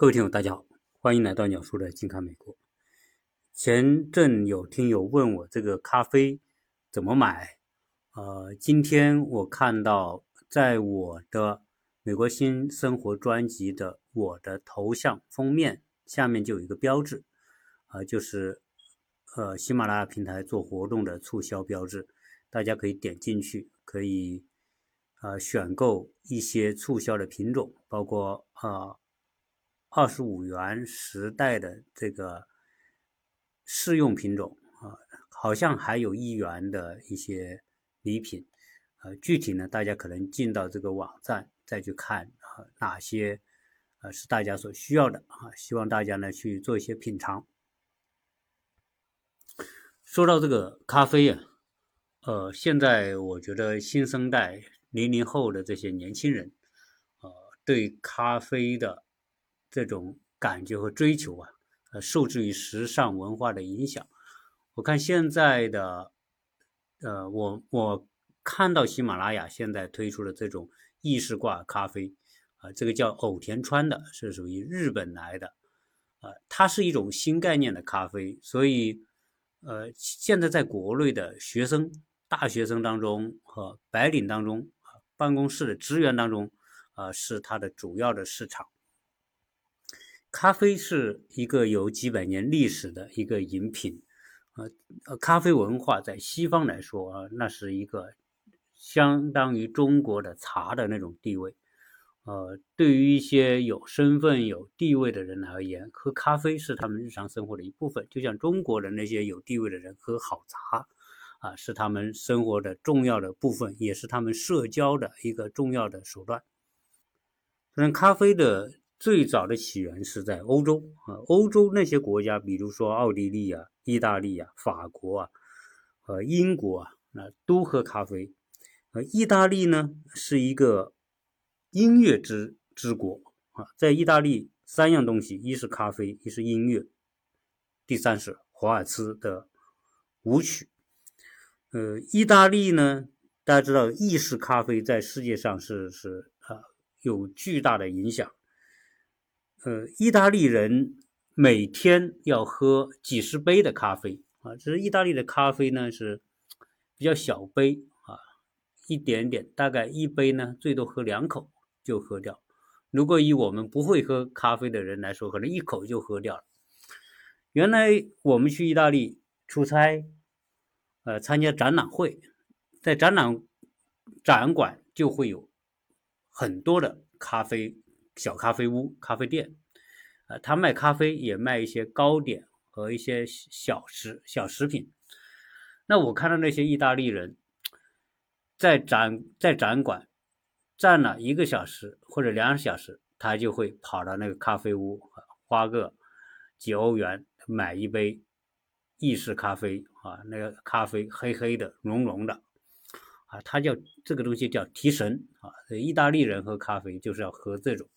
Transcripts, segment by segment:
各位听友，大家好，欢迎来到鸟叔的近看美国。前阵有听友问我这个咖啡怎么买，呃，今天我看到在我的美国新生活专辑的我的头像封面下面就有一个标志，啊，就是呃喜马拉雅平台做活动的促销标志，大家可以点进去，可以呃选购一些促销的品种，包括啊。二十五元时代的这个试用品种啊，好像还有一元的一些礼品，呃，具体呢，大家可能进到这个网站再去看啊，哪些呃是大家所需要的啊，希望大家呢去做一些品尝。说到这个咖啡呀，呃，现在我觉得新生代零零后的这些年轻人，呃，对咖啡的。这种感觉和追求啊，呃，受制于时尚文化的影响。我看现在的，呃，我我看到喜马拉雅现在推出的这种意式挂咖啡，啊，这个叫偶田川的，是属于日本来的，啊，它是一种新概念的咖啡，所以，呃，现在在国内的学生、大学生当中和白领当中，办公室的职员当中，啊，是它的主要的市场。咖啡是一个有几百年历史的一个饮品，呃呃，咖啡文化在西方来说啊，那是一个相当于中国的茶的那种地位，呃，对于一些有身份有地位的人而言，喝咖啡是他们日常生活的一部分，就像中国的那些有地位的人喝好茶，啊，是他们生活的重要的部分，也是他们社交的一个重要的手段。嗯，咖啡的。最早的起源是在欧洲啊，欧洲那些国家，比如说奥地利啊、意大利啊、法国啊、呃英国啊，那都喝咖啡。呃，意大利呢是一个音乐之之国啊，在意大利三样东西，一是咖啡，一是音乐，第三是华尔兹的舞曲。呃，意大利呢，大家知道意式咖啡在世界上是是啊有巨大的影响。呃，意大利人每天要喝几十杯的咖啡啊，这是意大利的咖啡呢是比较小杯啊，一点点，大概一杯呢最多喝两口就喝掉。如果以我们不会喝咖啡的人来说，可能一口就喝掉了。原来我们去意大利出差，呃，参加展览会，在展览展馆就会有很多的咖啡。小咖啡屋、咖啡店，呃，他卖咖啡，也卖一些糕点和一些小食、小食品。那我看到那些意大利人，在展在展馆站了一个小时或者两小时，他就会跑到那个咖啡屋，花个几欧元买一杯意式咖啡啊，那个咖啡黑黑的、浓浓的。啊，他叫这个东西叫提神啊。意大利人喝咖啡就是要喝这种。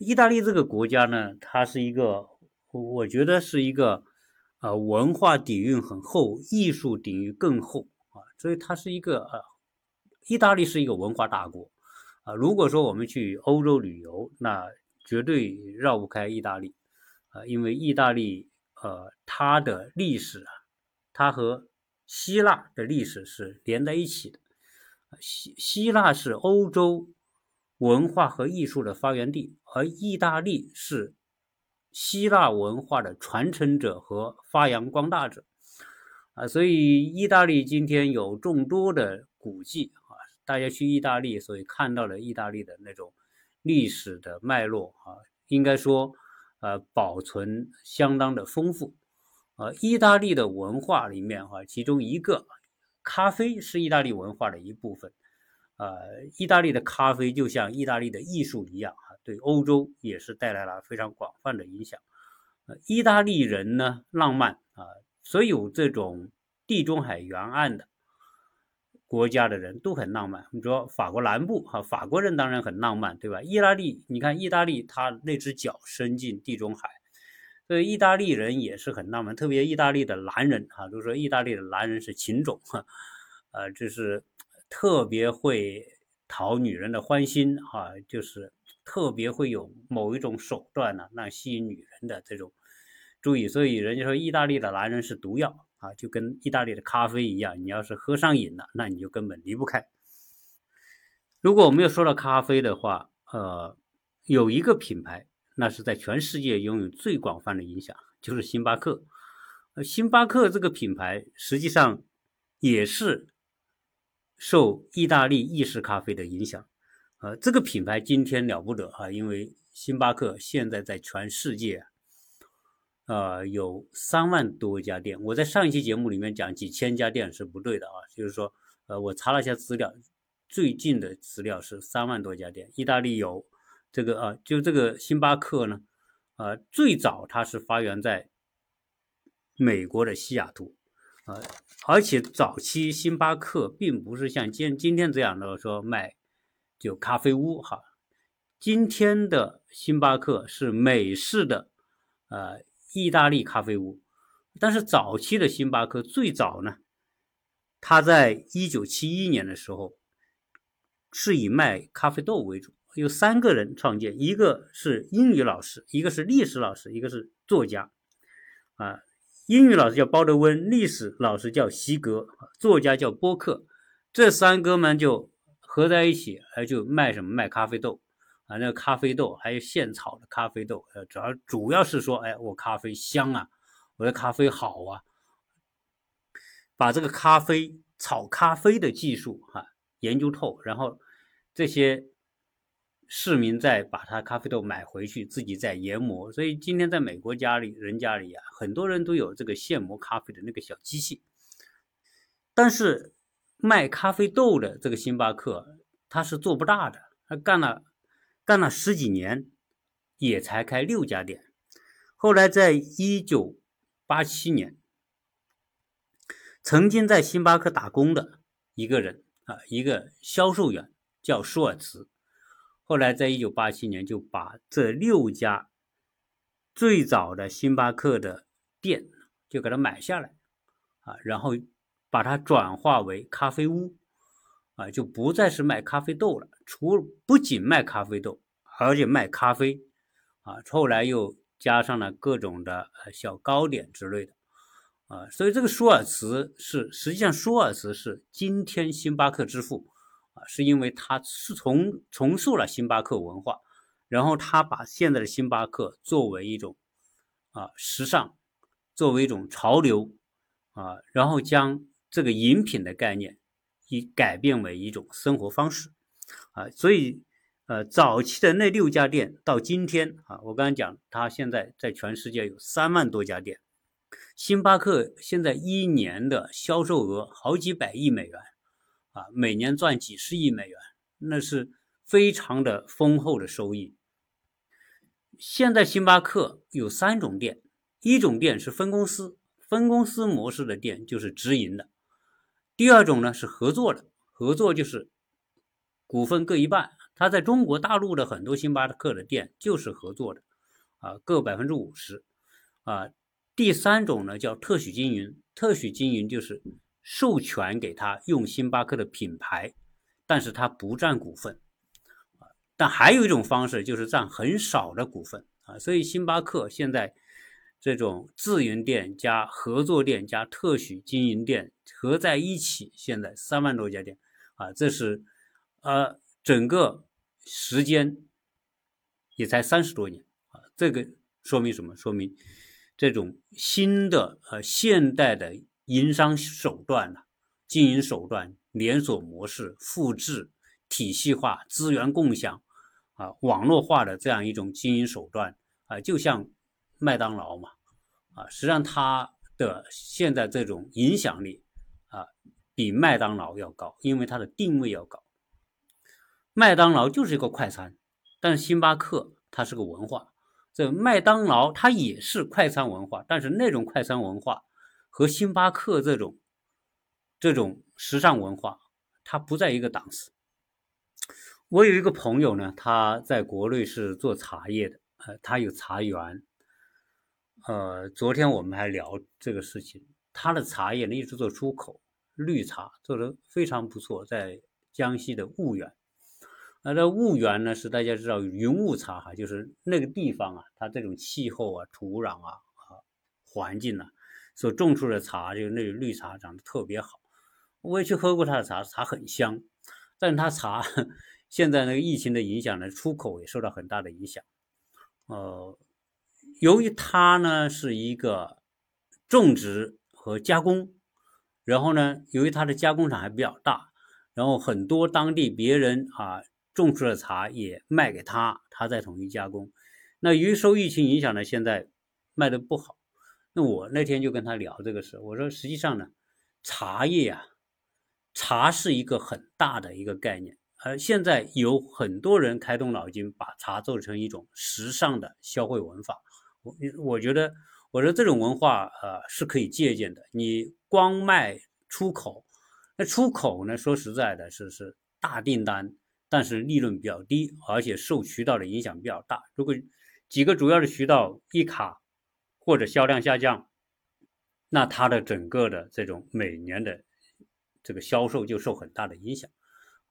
意大利这个国家呢，它是一个，我觉得是一个，呃，文化底蕴很厚，艺术底蕴更厚啊，所以它是一个，呃，意大利是一个文化大国啊。如果说我们去欧洲旅游，那绝对绕不开意大利啊，因为意大利，呃，它的历史啊，它和希腊的历史是连在一起的，希希腊是欧洲。文化和艺术的发源地，而意大利是希腊文化的传承者和发扬光大者啊，所以意大利今天有众多的古迹啊，大家去意大利，所以看到了意大利的那种历史的脉络啊，应该说呃保存相当的丰富啊，意大利的文化里面哈，其中一个咖啡是意大利文化的一部分。呃，意大利的咖啡就像意大利的艺术一样啊，对欧洲也是带来了非常广泛的影响。呃，意大利人呢浪漫啊，所有这种地中海沿岸的国家的人都很浪漫。你说法国南部哈，法国人当然很浪漫，对吧？意大利，你看意大利，他那只脚伸进地中海，所以意大利人也是很浪漫。特别意大利的男人哈，都说意大利的男人是情种哈，呃，这是。特别会讨女人的欢心啊，就是特别会有某一种手段呢，让吸引女人的这种注意。所以人家说意大利的男人是毒药啊，就跟意大利的咖啡一样，你要是喝上瘾了，那你就根本离不开。如果我没有说到咖啡的话，呃，有一个品牌，那是在全世界拥有最广泛的影响，就是星巴克。星巴克这个品牌实际上也是受意大利意式咖啡的影响。呃，这个品牌今天了不得啊，因为星巴克现在在全世界，呃，有三万多家店。我在上一期节目里面讲几千家店是不对的啊，就是说，呃，我查了一下资料。最近的资料是三万多家店，意大利有这个啊，就这个星巴克呢，呃，最早它是发源在美国的西雅图，呃，而且早期星巴克并不是像今今天这样的说卖就咖啡屋哈，今天的星巴克是美式的呃意大利咖啡屋，但是早期的星巴克最早呢，它在一九七一年的时候。是以卖咖啡豆为主，有三个人创建，一个是英语老师，一个是历史老师，一个是作家。啊，英语老师叫鲍德温，历史老师叫席格，作家叫波克。这三哥们就合在一起，哎，就卖什么卖咖啡豆啊？那个咖啡豆还有现炒的咖啡豆，呃，主要主要是说，哎，我咖啡香啊，我的咖啡好啊，把这个咖啡炒咖啡的技术哈。研究透，然后这些市民再把他咖啡豆买回去，自己再研磨。所以今天在美国家里人家里啊，很多人都有这个现磨咖啡的那个小机器。但是卖咖啡豆的这个星巴克，他是做不大的，他干了干了十几年，也才开六家店。后来在一九八七年，曾经在星巴克打工的一个人。啊，一个销售员叫舒尔茨，后来在一九八七年就把这六家最早的星巴克的店就给它买下来，啊，然后把它转化为咖啡屋，啊，就不再是卖咖啡豆了，除不仅卖咖啡豆，而且卖咖啡，啊，后来又加上了各种的小糕点之类的。啊，所以这个舒尔茨是实际上舒尔茨是今天星巴克之父啊，是因为他是重重塑了星巴克文化，然后他把现在的星巴克作为一种啊时尚，作为一种潮流啊，然后将这个饮品的概念以改变为一种生活方式啊，所以呃早期的那六家店到今天啊，我刚才讲他现在在全世界有三万多家店。星巴克现在一年的销售额好几百亿美元，啊，每年赚几十亿美元，那是非常的丰厚的收益。现在星巴克有三种店，一种店是分公司，分公司模式的店就是直营的；第二种呢是合作的，合作就是股份各一半。他在中国大陆的很多星巴克的店就是合作的，啊，各百分之五十，啊。第三种呢叫特许经营，特许经营就是授权给他用星巴克的品牌，但是他不占股份啊。但还有一种方式就是占很少的股份啊。所以星巴克现在这种自营店加合作店加特许经营店合在一起，现在三万多家店啊，这是呃整个时间也才三十多年啊。这个说明什么？说明。这种新的呃现代的营商手段呢，经营手段、连锁模式、复制、体系化、资源共享啊、网络化的这样一种经营手段啊，就像麦当劳嘛啊，实际上它的现在这种影响力啊，比麦当劳要高，因为它的定位要高。麦当劳就是一个快餐，但是星巴克它是个文化。这麦当劳它也是快餐文化，但是那种快餐文化和星巴克这种这种时尚文化，它不在一个档次。我有一个朋友呢，他在国内是做茶叶的，呃，他有茶园。呃，昨天我们还聊这个事情，他的茶叶呢一直做出口，绿茶做的非常不错，在江西的婺源。那这婺源呢，是大家知道云雾茶哈，就是那个地方啊，它这种气候啊、土壤啊、啊环境呢，所种出的茶，就那绿茶长得特别好。我也去喝过他的茶，茶很香，但他茶现在那个疫情的影响呢，出口也受到很大的影响。呃，由于它呢是一个种植和加工，然后呢，由于它的加工厂还比较大，然后很多当地别人啊种出的茶也卖给他，他再统一加工。那由于受疫情影响呢，现在卖的不好。那我那天就跟他聊这个事，我说实际上呢，茶叶啊，茶是一个很大的一个概念。而现在有很多人开动脑筋，把茶做成一种时尚的消费文化。我我觉得，我说这种文化呃是可以借鉴的。你光卖出口，那出口呢，说实在的，是是大订单，但是利润比较低，而且受渠道的影响比较大。如果几个主要的渠道一卡或者销量下降，那它的整个的这种每年的这个销售就受很大的影响。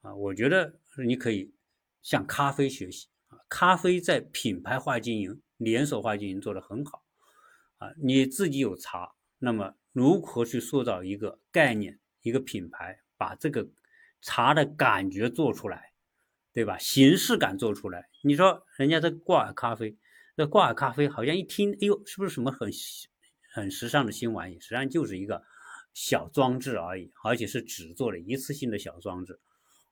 啊，我觉得你可以向咖啡学习啊，咖啡在品牌化经营、连锁化经营做得很好啊。你自己有茶，那么如何去塑造一个概念、一个品牌，把这个茶的感觉做出来，对吧？形式感做出来。你说人家这挂咖啡，这挂耳咖啡好像一听，哎呦，是不是什么很很时尚的新玩意？实际上就是一个小装置而已，而且是只做了一次性的小装置。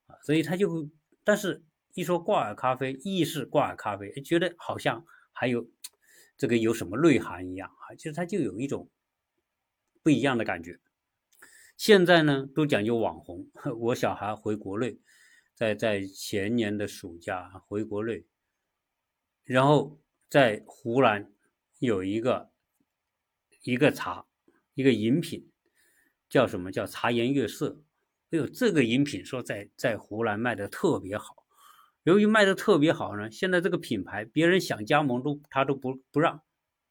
啊，所以他就，但是一说挂耳咖啡，意式挂耳咖啡，觉得好像还有这个有什么内涵一样啊，其实它就有一种不一样的感觉。现在呢，都讲究网红。我小孩回国内，在在前年的暑假回国内，然后在湖南有一个一个茶，一个饮品，叫什么？叫茶颜悦色。哎呦，这个饮品说在在湖南卖的特别好，由于卖的特别好呢，现在这个品牌别人想加盟都他都不不让，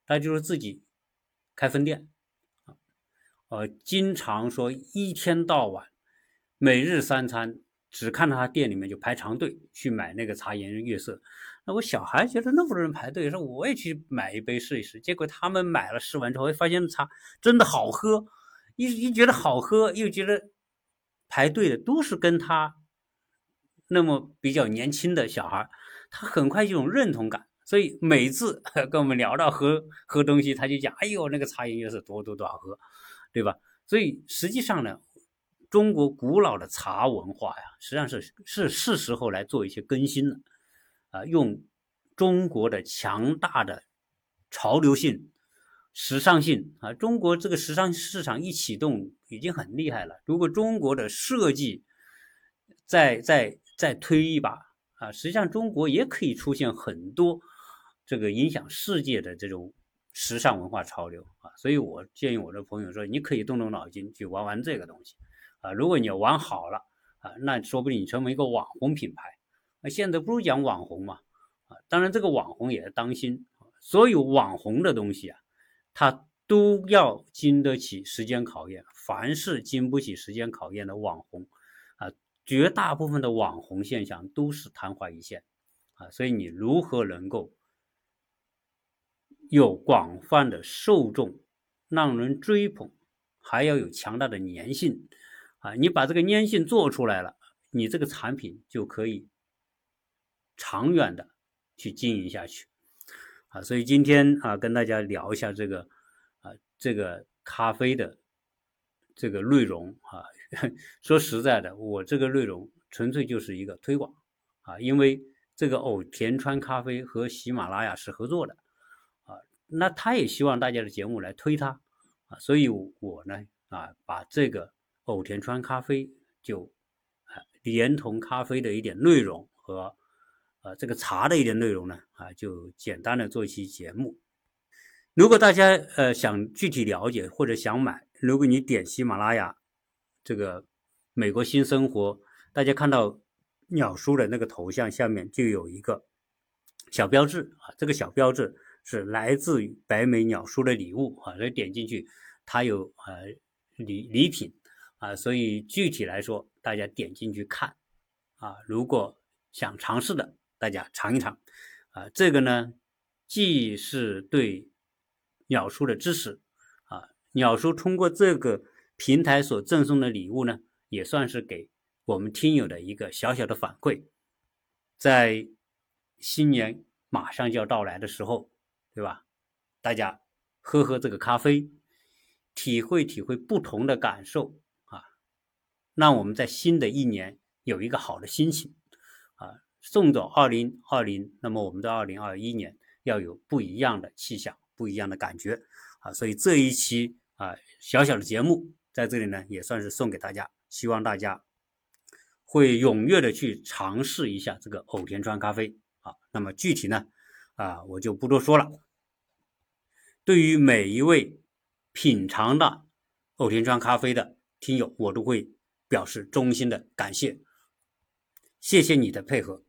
他就是自己开分店，呃，经常说一天到晚，每日三餐只看到他店里面就排长队去买那个茶颜悦色。那我小孩觉得那么多人排队，说我也去买一杯试一试。结果他们买了试完之后，发现茶真的好喝，一一觉得好喝，又觉得。排队的都是跟他那么比较年轻的小孩，他很快就有认同感，所以每次 跟我们聊到喝喝东西，他就讲：“哎呦，那个茶颜悦色多多多好喝，对吧？”所以实际上呢，中国古老的茶文化呀，实际上是是是时候来做一些更新了啊，用中国的强大的潮流性。时尚性啊，中国这个时尚市场一启动已经很厉害了。如果中国的设计再再再推一把啊，实际上中国也可以出现很多这个影响世界的这种时尚文化潮流啊。所以我建议我的朋友说，你可以动动脑筋去玩玩这个东西啊。如果你玩好了啊，那说不定你成为一个网红品牌。那现在不是讲网红嘛啊？当然这个网红也要当心，所有网红的东西啊。它都要经得起时间考验，凡是经不起时间考验的网红，啊，绝大部分的网红现象都是昙花一现，啊，所以你如何能够有广泛的受众，让人追捧，还要有强大的粘性，啊，你把这个粘性做出来了，你这个产品就可以长远的去经营下去。啊，所以今天啊，跟大家聊一下这个啊，这个咖啡的这个内容啊。说实在的，我这个内容纯粹就是一个推广啊，因为这个偶田川咖啡和喜马拉雅是合作的啊，那他也希望大家的节目来推他啊，所以我呢啊，把这个偶田川咖啡就啊，连同咖啡的一点内容和。呃，这个茶的一点内容呢，啊，就简单的做一期节目。如果大家呃想具体了解或者想买，如果你点喜马拉雅这个美国新生活，大家看到鸟叔的那个头像下面就有一个小标志啊，这个小标志是来自于白眉鸟叔的礼物啊，那点进去它有呃礼礼品啊，所以具体来说，大家点进去看啊，如果。想尝试的，大家尝一尝啊。这个呢，既是对鸟叔的支持啊，鸟叔通过这个平台所赠送的礼物呢，也算是给我们听友的一个小小的反馈。在新年马上就要到来的时候，对吧？大家喝喝这个咖啡，体会体会不同的感受，让我们在新的一年有一个好的心情啊，送走二零二零，那么我们的二零二一年要有不一样的气象，不一样的感觉啊。所以这一期啊小小的节目在这里呢，也算是送给大家，希望大家会踊跃的去尝试一下这个藕田川咖啡啊。那么具体呢啊，我就不多说了。对于每一位品尝的欧田川咖啡的听友，我都会表示衷心的感谢，谢谢你的配合。